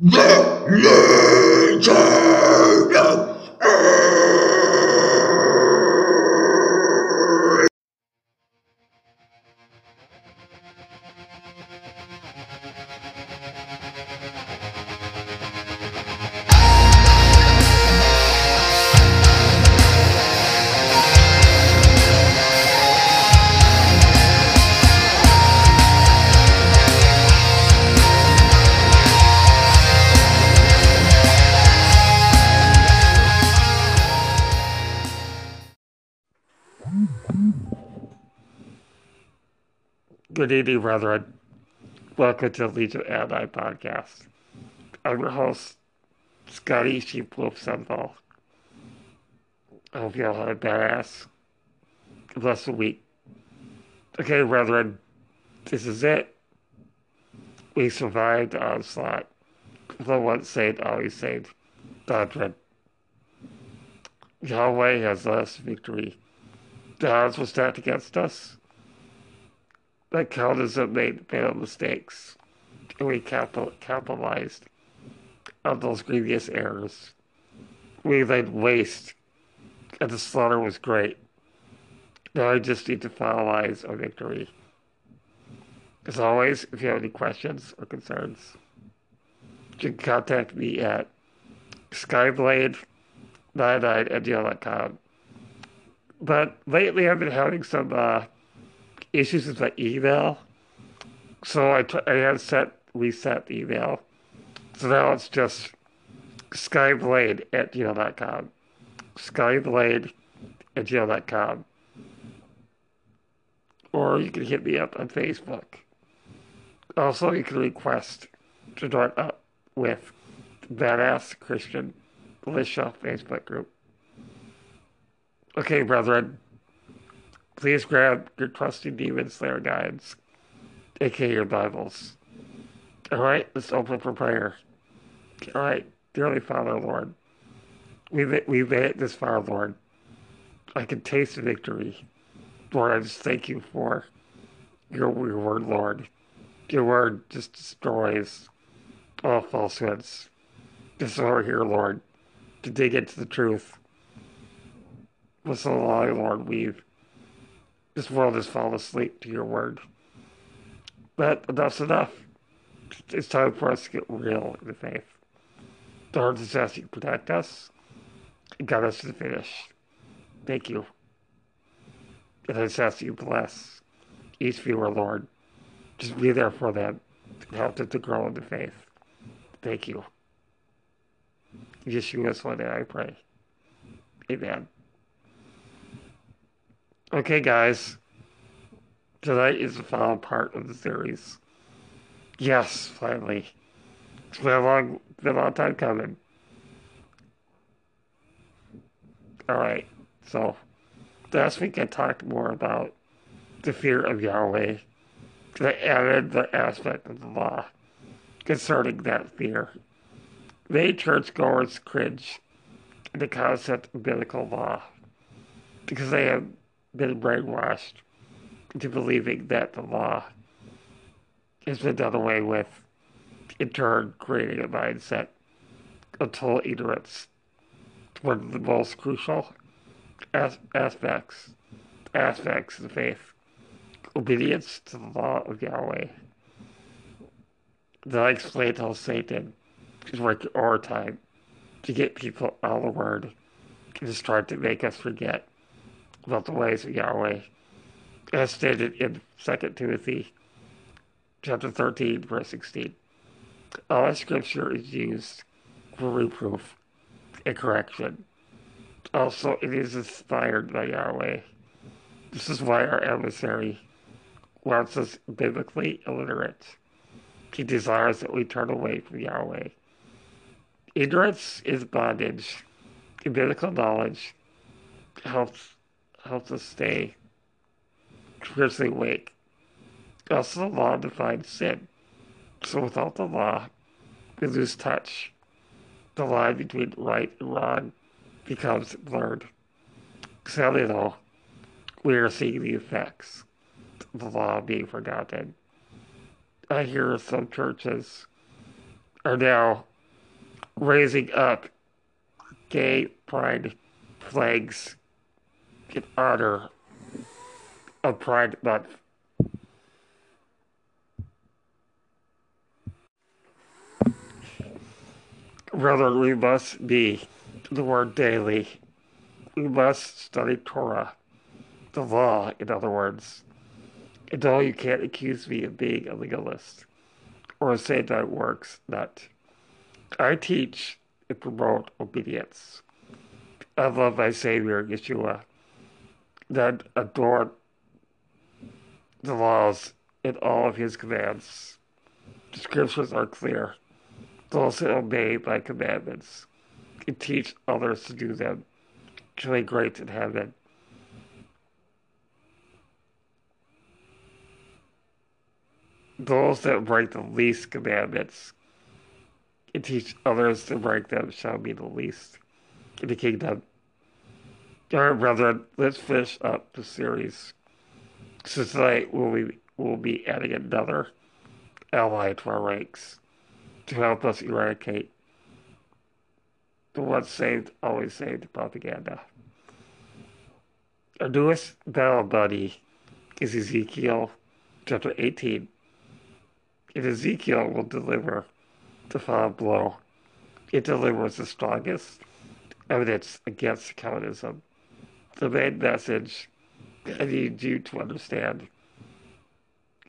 The Legion Evening, brethren. Welcome to the Legion Adonai podcast. I'm your host, Scotty Sheep Wolf Sunfall. I hope you all had a badass, blessed week. Okay, brethren, this is it. We survived the onslaught. The once saved, always saved doctrine. Yahweh has us victory. The odds were stacked against us that Calvinism made fatal mistakes, and we capital, capitalized on those grievous errors. We laid waste, and the slaughter was great. Now I just need to finalize our victory. As always, if you have any questions or concerns, you can contact me at skyblade99 at gmail.com. But lately I've been having some uh, issues with my email. So I I had set reset the email. So now it's just skyblade at gmail.com. Skyblade at gmail.com. Or you can hit me up on Facebook. Also, you can request to join up with Badass Christian Militia Facebook group. Okay, brethren. Please grab your trusty Demon Slayer guides, aka your Bibles. Alright, let's open for prayer. Alright, dearly Father, Lord, we we made it this far, Lord. I can taste victory. Lord, I just thank you for your, your word, Lord. Your word just destroys all falsehoods. This so we're here, Lord, to dig into the truth. The lie, Lord, we've this world has fallen asleep to your word. But enough's enough. It's time for us to get real in the faith. The Lord is asking to protect us and guide us to the finish. Thank you. And I just ask you bless each viewer, Lord. Just be there for them and help them to grow in the faith. Thank you. Yeshua's one day I pray. Amen. Okay, guys. Tonight is the final part of the series. Yes, finally. It's been a long, been a long time coming. Alright, so last week I talked more about the fear of Yahweh. I added the aspect of the law concerning that fear. Many churchgoers cringe at the concept of biblical law because they have been brainwashed into believing that the law has been done away with, in turn creating a mindset of total ignorance one of the most crucial as- aspects aspects of faith. Obedience to the law of Yahweh. Then I explained how Satan is working overtime to get people out of the word and just trying to make us forget about the ways of Yahweh, as stated in 2 Timothy chapter 13, verse 16. All scripture is used for reproof and correction. Also, it is inspired by Yahweh. This is why our adversary wants us biblically illiterate. He desires that we turn away from Yahweh. Ignorance is bondage. Biblical knowledge helps helps us stay spiritually awake. Also, the law defines sin. So without the law, we lose touch. The line between right and wrong becomes blurred. Sadly, though, we are seeing the effects of the law being forgotten. I hear some churches are now raising up gay pride flags in honor of Pride Month. Rather, we must be the word daily. We must study Torah, the law, in other words. And no, you can't accuse me of being a legalist or say that works not. I teach and promote obedience. I love my Savior, Yeshua, that adore the laws and all of his commands. The scriptures are clear. Those that obey my commandments and teach others to do them shall be great in heaven. Those that break the least commandments and teach others to break them shall be the least in the kingdom. All right, brethren, let's finish up the series. So tonight we'll be, we'll be adding another ally to our ranks to help us eradicate the once saved, always saved propaganda. Our newest battle buddy is Ezekiel chapter 18. And Ezekiel will deliver the final blow. It delivers the strongest evidence against Calvinism. The main message I need you to understand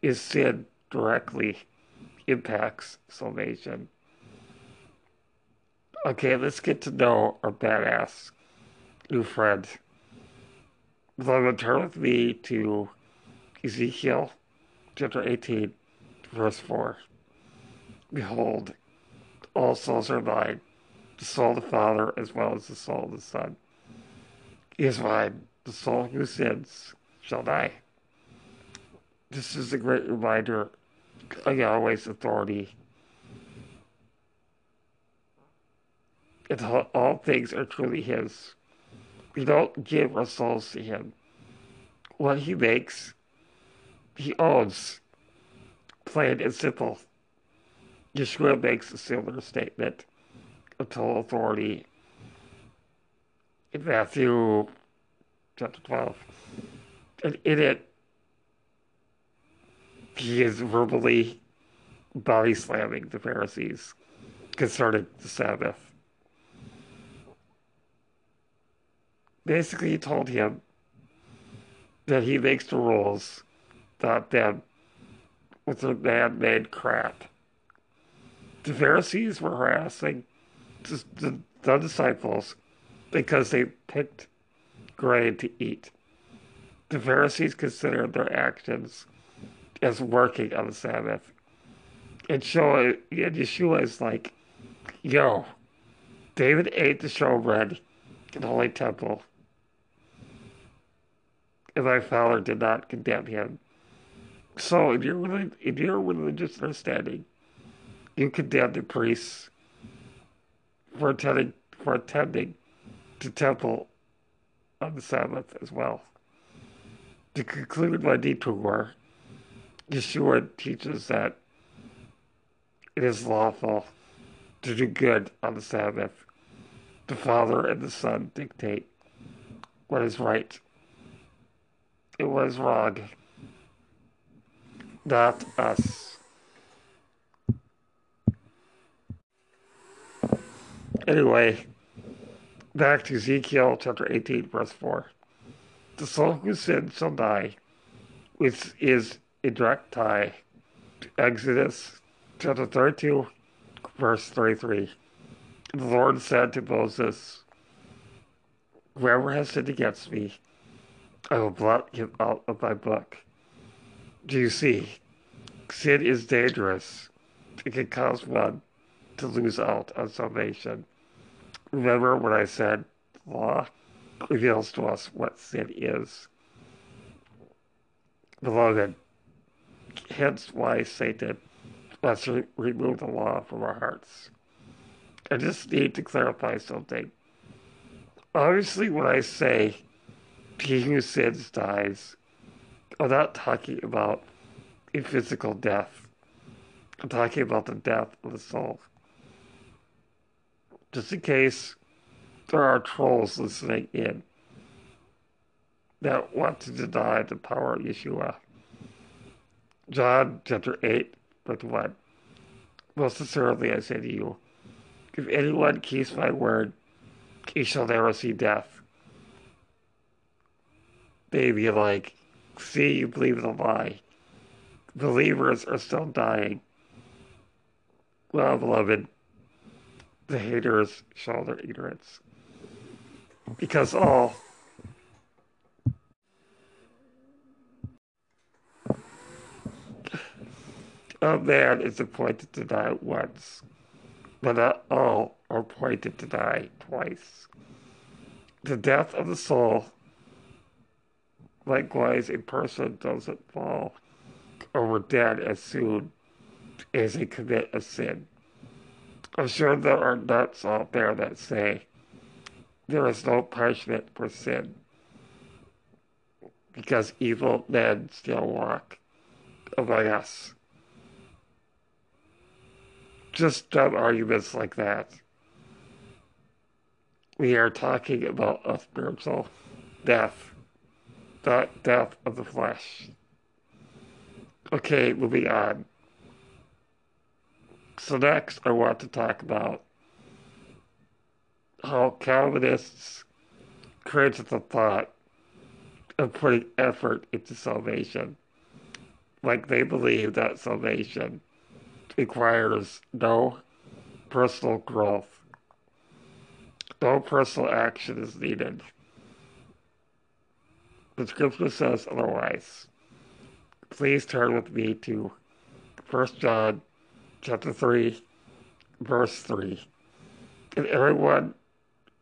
is sin directly impacts salvation. Okay, let's get to know our badass new friend. Beloved, turn with me to Ezekiel chapter 18, verse 4. Behold, all souls are mine, the soul of the Father as well as the soul of the Son. Is mine, the soul who sins shall die. This is a great reminder of Yahweh's authority. And all, all things are truly His. We don't give our souls to Him. What He makes, He owns. Plain and simple. Yeshua makes a similar statement of total authority in Matthew chapter 12. And in it, he is verbally body slamming the Pharisees concerning the Sabbath. Basically, he told him that he makes the rules, not them, with a man made crap. The Pharisees were harassing the, the, the disciples because they picked grain to eat. The Pharisees considered their actions as working on the Sabbath. And, show, and Yeshua is like, yo, David ate the showbread in the Holy Temple, and my father did not condemn him. So, in your, in your religious understanding, you condemn the priests for attending, for attending the temple on the Sabbath as well. To conclude my detour, Yeshua teaches that it is lawful to do good on the Sabbath. The Father and the Son dictate what is right and what is wrong, not us. Anyway, back to Ezekiel chapter 18, verse 4. The soul who sins shall die, which is a direct tie to Exodus chapter 32, verse 33. The Lord said to Moses, Whoever has sinned against me, I will blot him out of my book. Do you see? Sin is dangerous. It can cause one to lose out on salvation. Remember when I said law reveals to us what sin is? Beloved, hence why Satan wants to remove the law from our hearts. I just need to clarify something. Obviously, when I say he who sins dies, I'm not talking about a physical death. I'm talking about the death of the soul. Just in case there are trolls listening in that want to deny the power of Yeshua. John chapter 8, verse 1. Most sincerely I say to you, if anyone keeps my word, he shall never see death. They be like, see, you believe the lie. Believers are still dying. Well, beloved, the haters show their ignorance. Because all a man is appointed to die once, but not all are appointed to die twice. The death of the soul, likewise, a person doesn't fall over dead as soon as they commit a sin. I'm sure there are nuts out there that say there is no punishment for sin because evil men still walk among us. Just dumb arguments like that. We are talking about a spiritual death, not death of the flesh. Okay, moving on. So next, I want to talk about how Calvinists created the thought of putting effort into salvation. Like they believe that salvation requires no personal growth, no personal action is needed. The scripture says otherwise. Please turn with me to 1 John chapter 3, verse 3. And everyone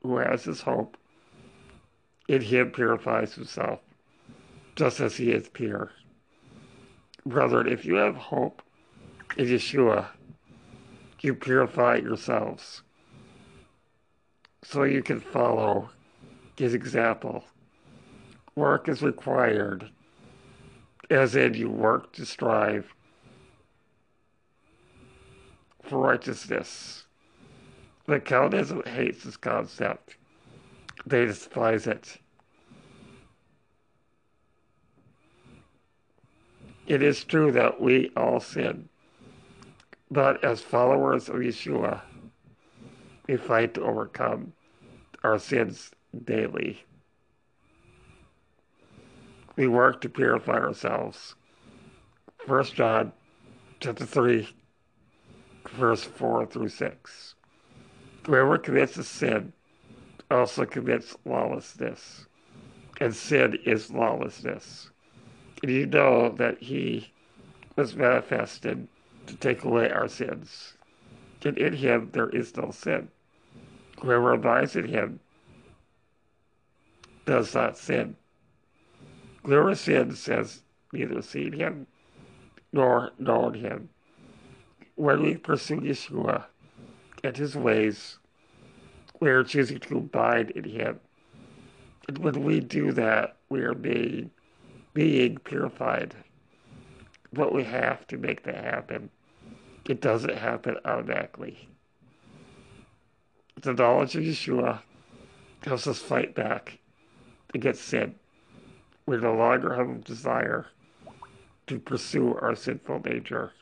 who has his hope in him purifies himself, just as he is pure. Brethren, if you have hope in Yeshua, you purify yourselves so you can follow his example. Work is required, as in you work to strive for righteousness. The Calvinism hates this concept. They despise it. It is true that we all sin, but as followers of Yeshua, we fight to overcome our sins daily. We work to purify ourselves. First John chapter 3 verse 4 through 6. Whoever commits a sin also commits lawlessness, and sin is lawlessness. And you know that he was manifested to take away our sins. And in him there is no sin. Whoever abides in him does not sin. Whoever sins has neither seen him nor known him when we pursue Yeshua and his ways, we are choosing to abide in him. And when we do that, we are being, being purified. But we have to make that happen. It doesn't happen automatically. The knowledge of Yeshua helps us fight back against sin. We no longer have a desire to pursue our sinful nature.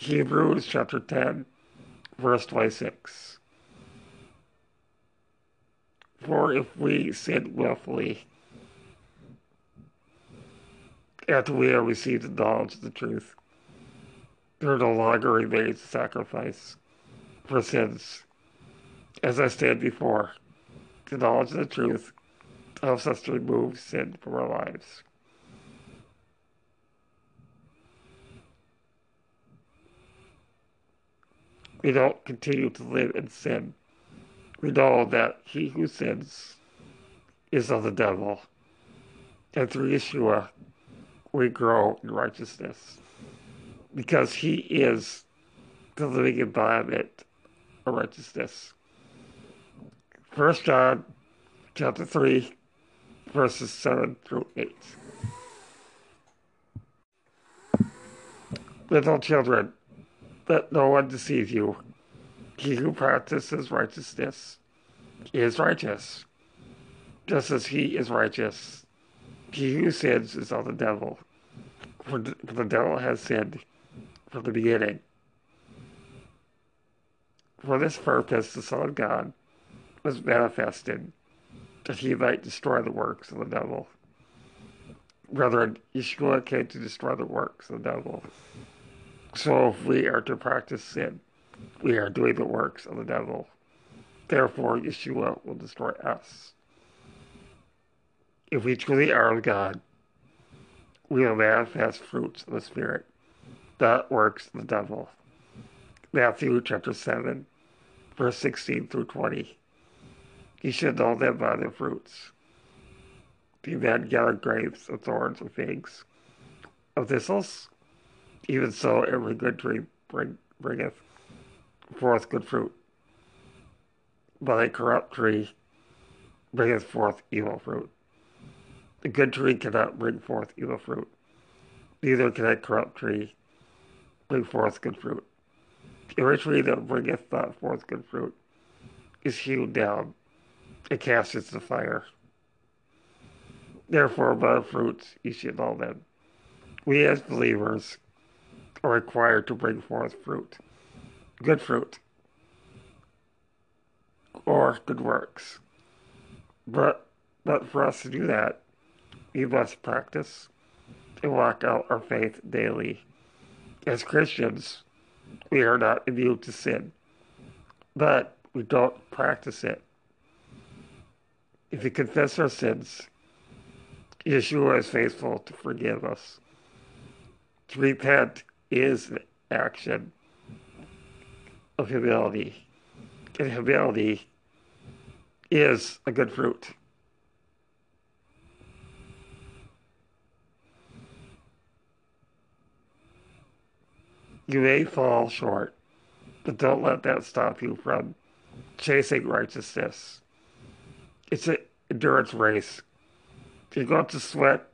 Hebrews chapter 10, verse 26. For if we sin willfully, after we have received the knowledge of the truth, there no longer remains sacrifice for sins. As I said before, the knowledge of the truth helps us to remove sin from our lives. We don't continue to live in sin. We know that he who sins is of the devil. And through Yeshua, we grow in righteousness. Because he is the living embodiment of righteousness. First John chapter 3, verses 7 through 8. Little children, let no one deceive you. He who practices righteousness is righteous, just as he is righteous. He who sins is of the devil, for the, devil has sinned from the beginning. For this purpose, the Son of God was manifested that he might destroy the works of the devil. Brethren, Yeshua came to destroy the works of the devil. So if we are to practice sin, we are doing the works of the devil. Therefore, Yeshua will destroy us. If we truly are of God, we will manifest fruits of the Spirit, not works of the devil. Matthew chapter 7, verse 16 through 20. You should know them by their fruits. Do men gather grapes of thorns or figs of thistles? Even so, every good tree bring, bringeth forth good fruit. But a corrupt tree bringeth forth evil fruit. The good tree cannot bring forth evil fruit, neither can a corrupt tree bring forth good fruit. Every tree that bringeth not forth good fruit is hewn down and cast into the fire. Therefore, by fruits you should know them. We as believers are required to bring forth fruit, good fruit, or good works. But, but for us to do that, we must practice and walk out our faith daily. As Christians, we are not immune to sin, but we don't practice it. If we confess our sins, Yeshua is faithful to forgive us. To repent is an action of humility, and humility is a good fruit. You may fall short, but don't let that stop you from chasing righteousness. It's an endurance race. You're going to sweat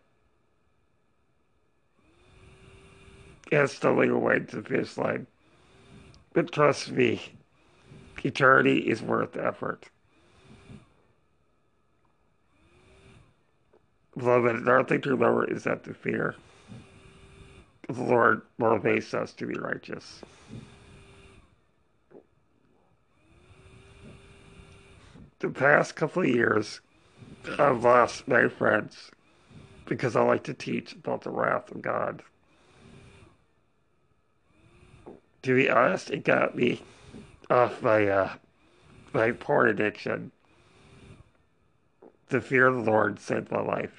and stumbling away to the finish line. But trust me, eternity is worth the effort. Beloved, another thing to remember is that the fear of the Lord motivates us to be righteous. The past couple of years, I've lost many friends because I like to teach about the wrath of God. To be honest, it got me off my uh, my porn addiction. The fear of the Lord saved my life.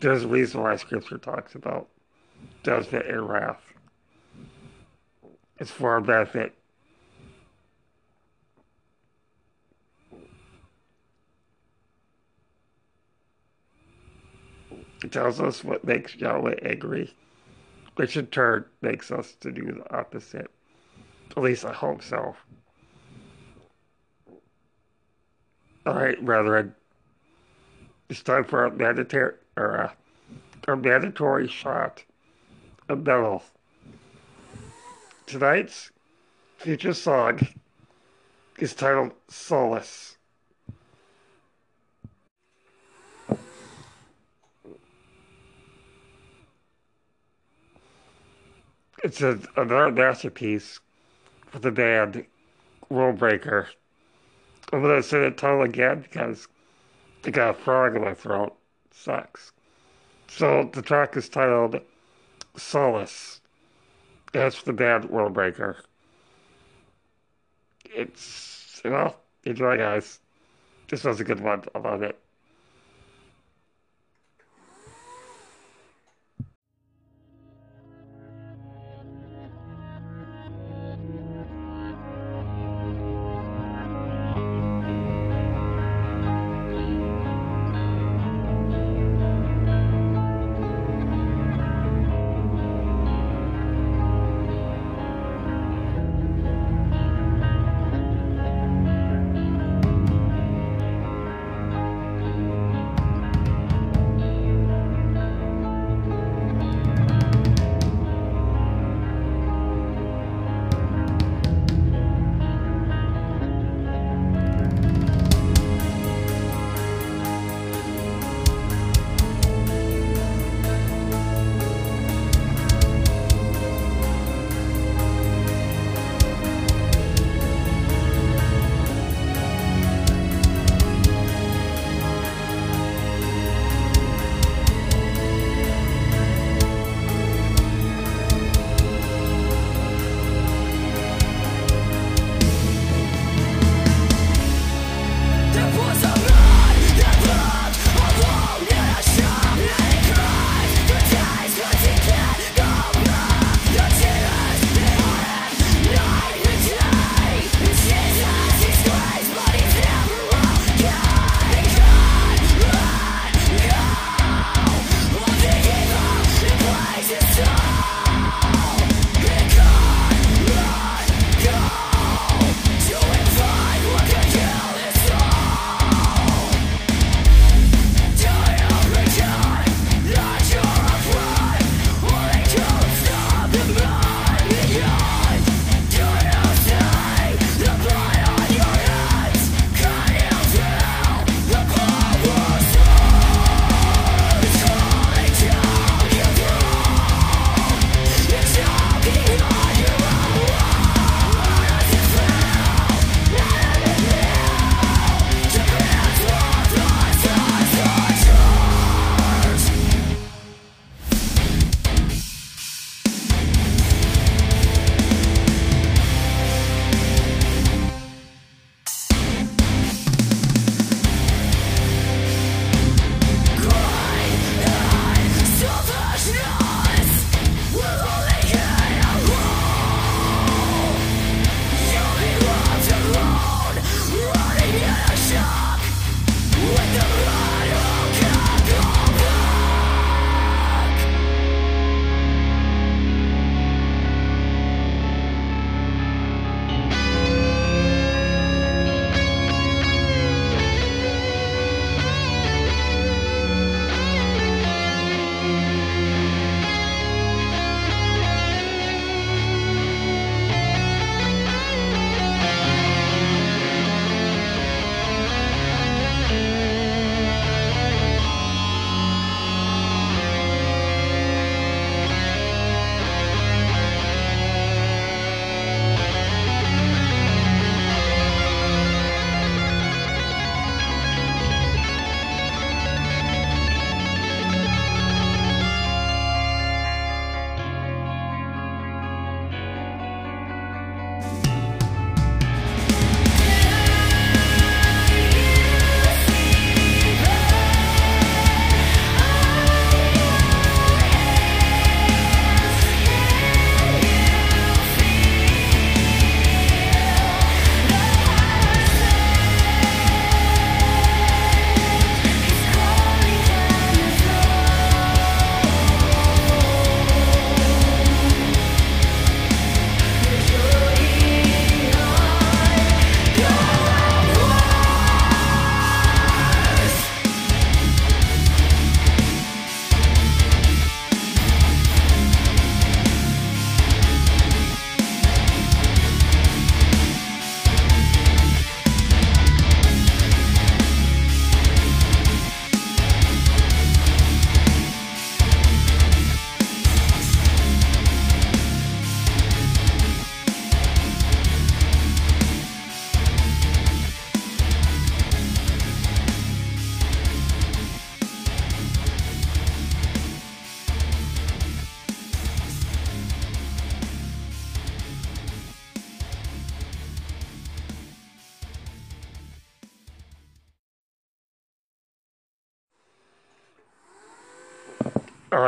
There's a reason why Scripture talks about judgment and wrath. It's for our benefit. It tells us what makes Yahweh angry, which in turn makes us to do the opposite. At least I hope so. All right, brethren. It's time for our mandatory, or, uh, our mandatory shot of Beryl. Tonight's future song is titled Solace. It's a, another masterpiece for the band Worldbreaker. I'm going to say the title again because I got a frog in my throat. Sucks. So the track is titled Solace. That's the band Worldbreaker. It's, well, enjoy, guys. This was a good one. I love it.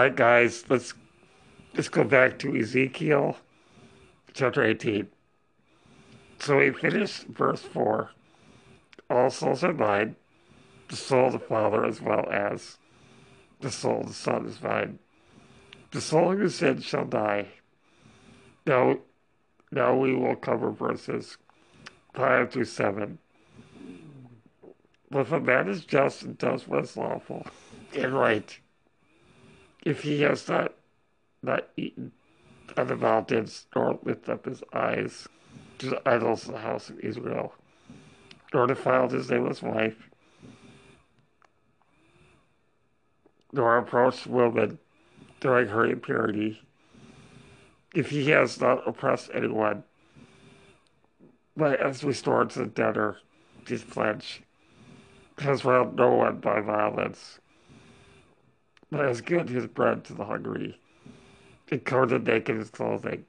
Right, guys, let's let's go back to Ezekiel chapter 18. So we finished verse 4. All souls are mine, the soul of the Father as well as the soul of the Son is mine. The soul who sins shall die. Now, now we will cover verses 5 through 7. But if a man is just and does what is lawful and right, if he has not, not eaten on the mountains, nor lift up his eyes to the idols of the house of Israel, nor defiled his nameless wife, nor approached woman during her impurity, if he has not oppressed anyone, but has restored to the debtor his pledge, has wronged no one by violence, has given his bread to the hungry, and covered the naked his clothing.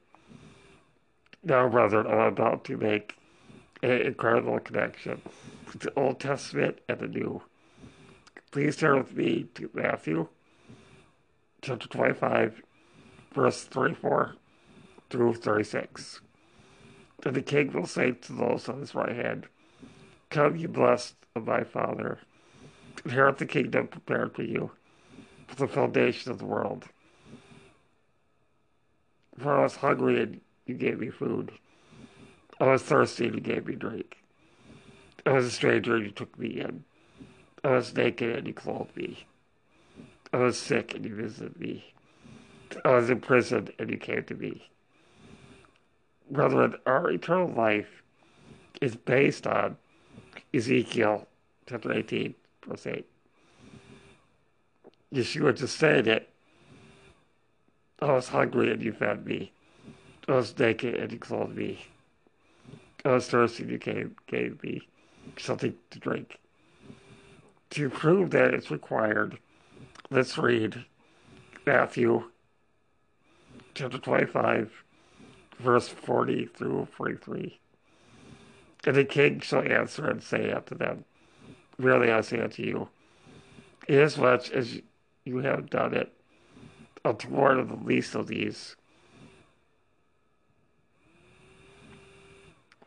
Now, brethren, I'm about to make an incredible connection with the Old Testament and the New. Please turn with me to Matthew chapter 25, verse 34 through 36. Then the king will say to those on his right hand, Come, you blessed of my Father, inherit the kingdom prepared for you the foundation of the world. For I was hungry and you gave me food. I was thirsty and you gave me drink. I was a stranger and you took me in. I was naked and you clothed me. I was sick and you visited me. I was in prison and you came to me. Brethren, our eternal life is based on Ezekiel chapter 18, verse 8. Yeshua to say that I was hungry and you fed me. I was naked and you clothed me. I was thirsty and you gave, gave me something to drink. To prove that it's required, let's read Matthew chapter 25, verse 40 through 43. And the king shall answer and say unto them, Verily I say unto you, inasmuch as you have done it unto one of the least of these,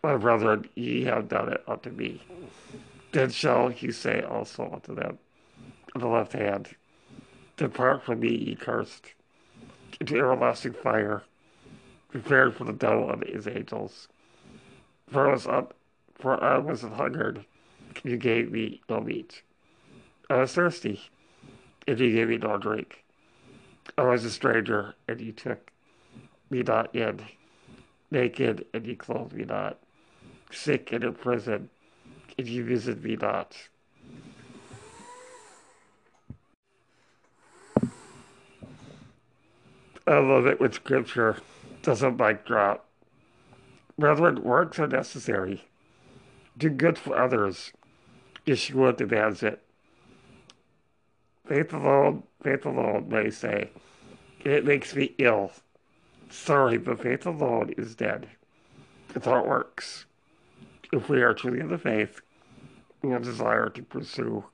my brethren, ye have done it unto me. Then shall he say also unto them on the left hand, Depart from me, ye cursed, into everlasting fire, prepared for the devil and his angels. For I was, up, for I was hungered, you gave me no meat. I was thirsty, and you gave me no drink. I was a stranger, and you took me not in. Naked, and you clothed me not. Sick and in prison, and you visited me not. I love it when scripture doesn't mic drop. Brethren, works are necessary. Do good for others. Yeshua demands it. Faith alone, faith alone, they say. It makes me ill. Sorry, but faith alone is dead. Without works. If we are truly of the faith, we have desire to pursue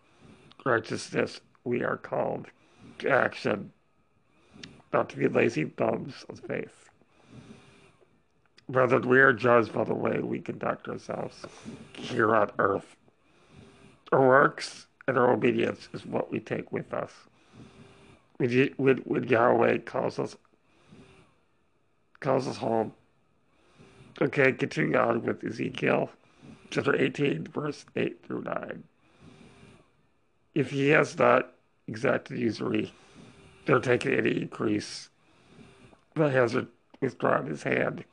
righteousness, we are called to action, not to be lazy bums of faith. Rather, we are judged by the way we conduct ourselves here on earth. Our works and our obedience is what we take with us. When, Yahweh calls us calls us home. Okay, continuing on with Ezekiel chapter 18, verse 8 through 9. If he has not exacted usury, nor taken any increase, but has withdrawn his hand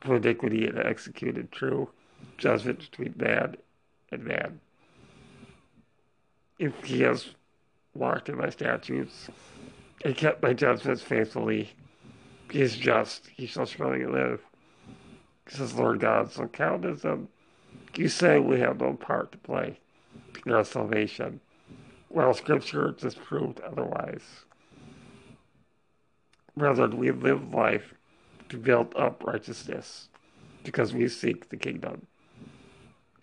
for iniquity and executed true judgment between man and man. If he has walked in my statutes and kept my judgments faithfully, he is just, he shall surely live. Says Lord God, so count as them. You say we have no part to play in our salvation, while Scripture just proved otherwise. Rather, we live life to build up righteousness because we seek the kingdom.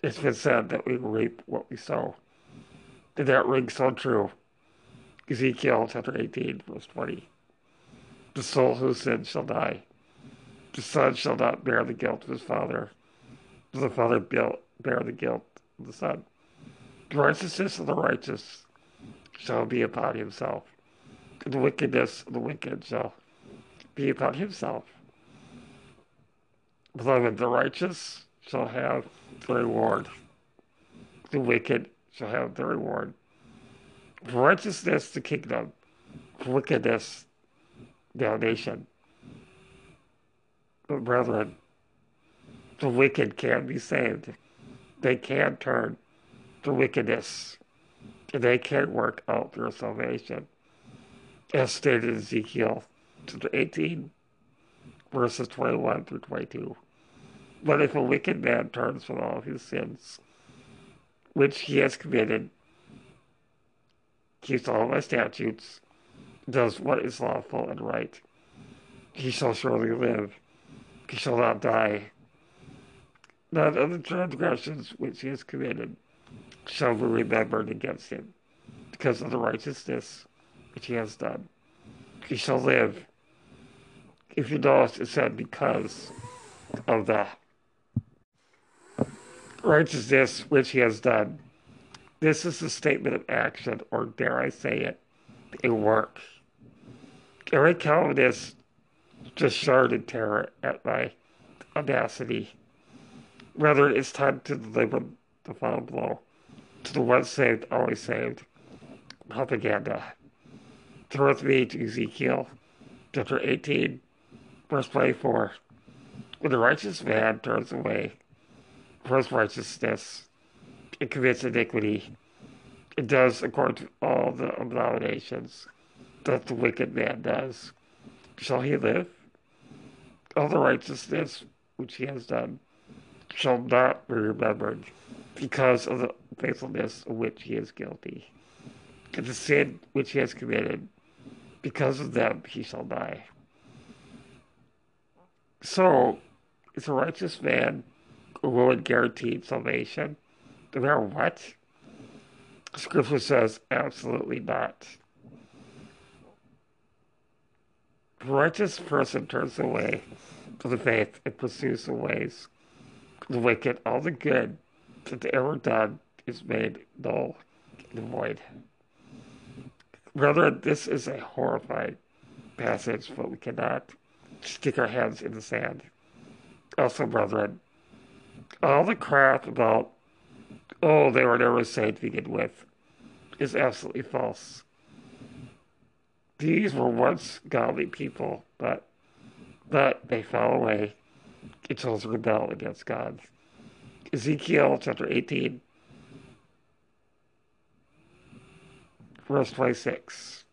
It's been said that we reap what we sow. And that ring so true. Ezekiel chapter 18, verse 20. The soul who sins shall die. The son shall not bear the guilt of his father. The father bear the guilt of the son. The righteousness of the righteous shall be upon himself. The wickedness of the wicked shall be upon himself. Beloved, the righteous shall have the reward. The wicked shall have the reward. For righteousness, the kingdom. For wickedness, damnation. But brethren, the wicked can be saved. They can turn to wickedness. And they can work out their salvation. As stated in Ezekiel chapter 18, verses 21 through 22. But if a wicked man turns from all his sins, which he has committed, keeps all my statutes, does what is lawful and right, he shall surely live, he shall not die. None of the transgressions which he has committed shall be remembered against him, because of the righteousness which he has done. He shall live. If you notice, it said because of the righteousness which he has done. This is a statement of action, or dare I say it, a work. Eric Calvinist just shouted terror at my audacity. Rather, it's time to deliver the final blow to the once saved, always saved propaganda. Turn with me to Ezekiel chapter 18, verse 24. When the righteous man turns away his righteousness and commits iniquity, it does according to all the abominations that the wicked man does. Shall he live? All the righteousness which he has done shall not be remembered because of the faithfulness of which he is guilty. And the sin which he has committed, because of them he shall die. So, is a righteous man woman guaranteed salvation, no matter what? Scripture says absolutely not. The righteous person turns away from the faith and pursues the ways the wicked, all the good that they ever done is made null and void. Brethren, this is a horrifying passage, but we cannot stick our heads in the sand. Also, brethren, all the crap about, oh, they were never saved to begin with, is absolutely false. These were once godly people, but but they fell away chose to rebel against God. Ezekiel chapter 18, verse 26.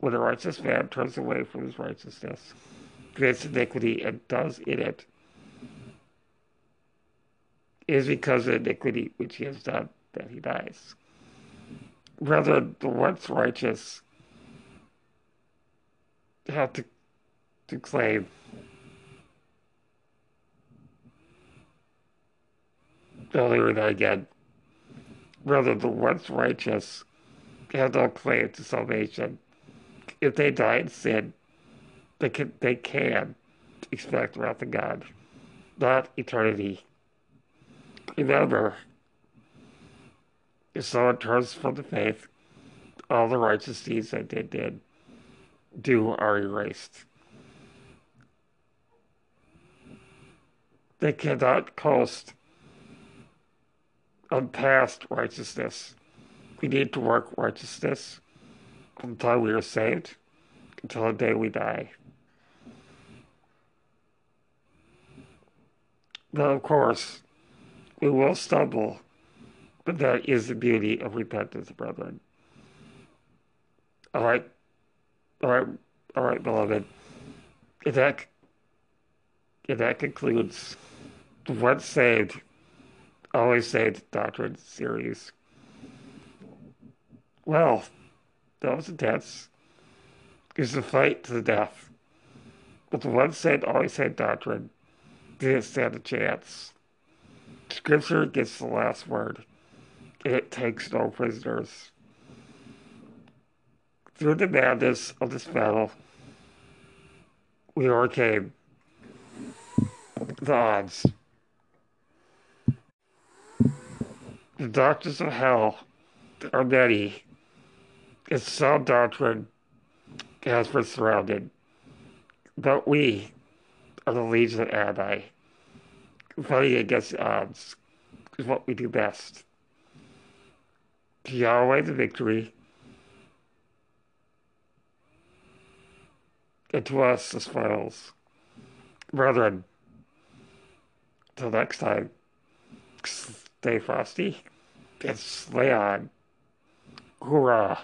When a righteous man turns away from his righteousness, commits iniquity, and does in it, is because of iniquity which he has done that he dies. Rather, the once righteous have to, to claim earlier that again. Rather, the once righteous have no claim to salvation. If they die in sin, they can, they can expect wrath of God, not eternity. Remember, if someone turns from the faith, all the righteous deeds that they did do are erased. They cannot coast on past righteousness. We need to work righteousness until we are saved, until the day we die. Now, of course, we will stumble, but that is the beauty of repentance, brethren. All right, all right, all right, beloved. If that, if that concludes the once saved, always saved doctrine series. Well, that was intense. It was a fight to the death. But the once saved, always saved doctrine didn't stand a chance. Scripture gets the last word. It takes no prisoners. through the madness of this battle, we overcame the odds. The doctors of hell are many. Its sound doctrine has been surrounded. But we are the Legion of Adonai. Fighting against odds is what we do best. To Yahweh the victory, and to us the spoils. Brethren, till next time, stay frosty and slay on. Hoorah!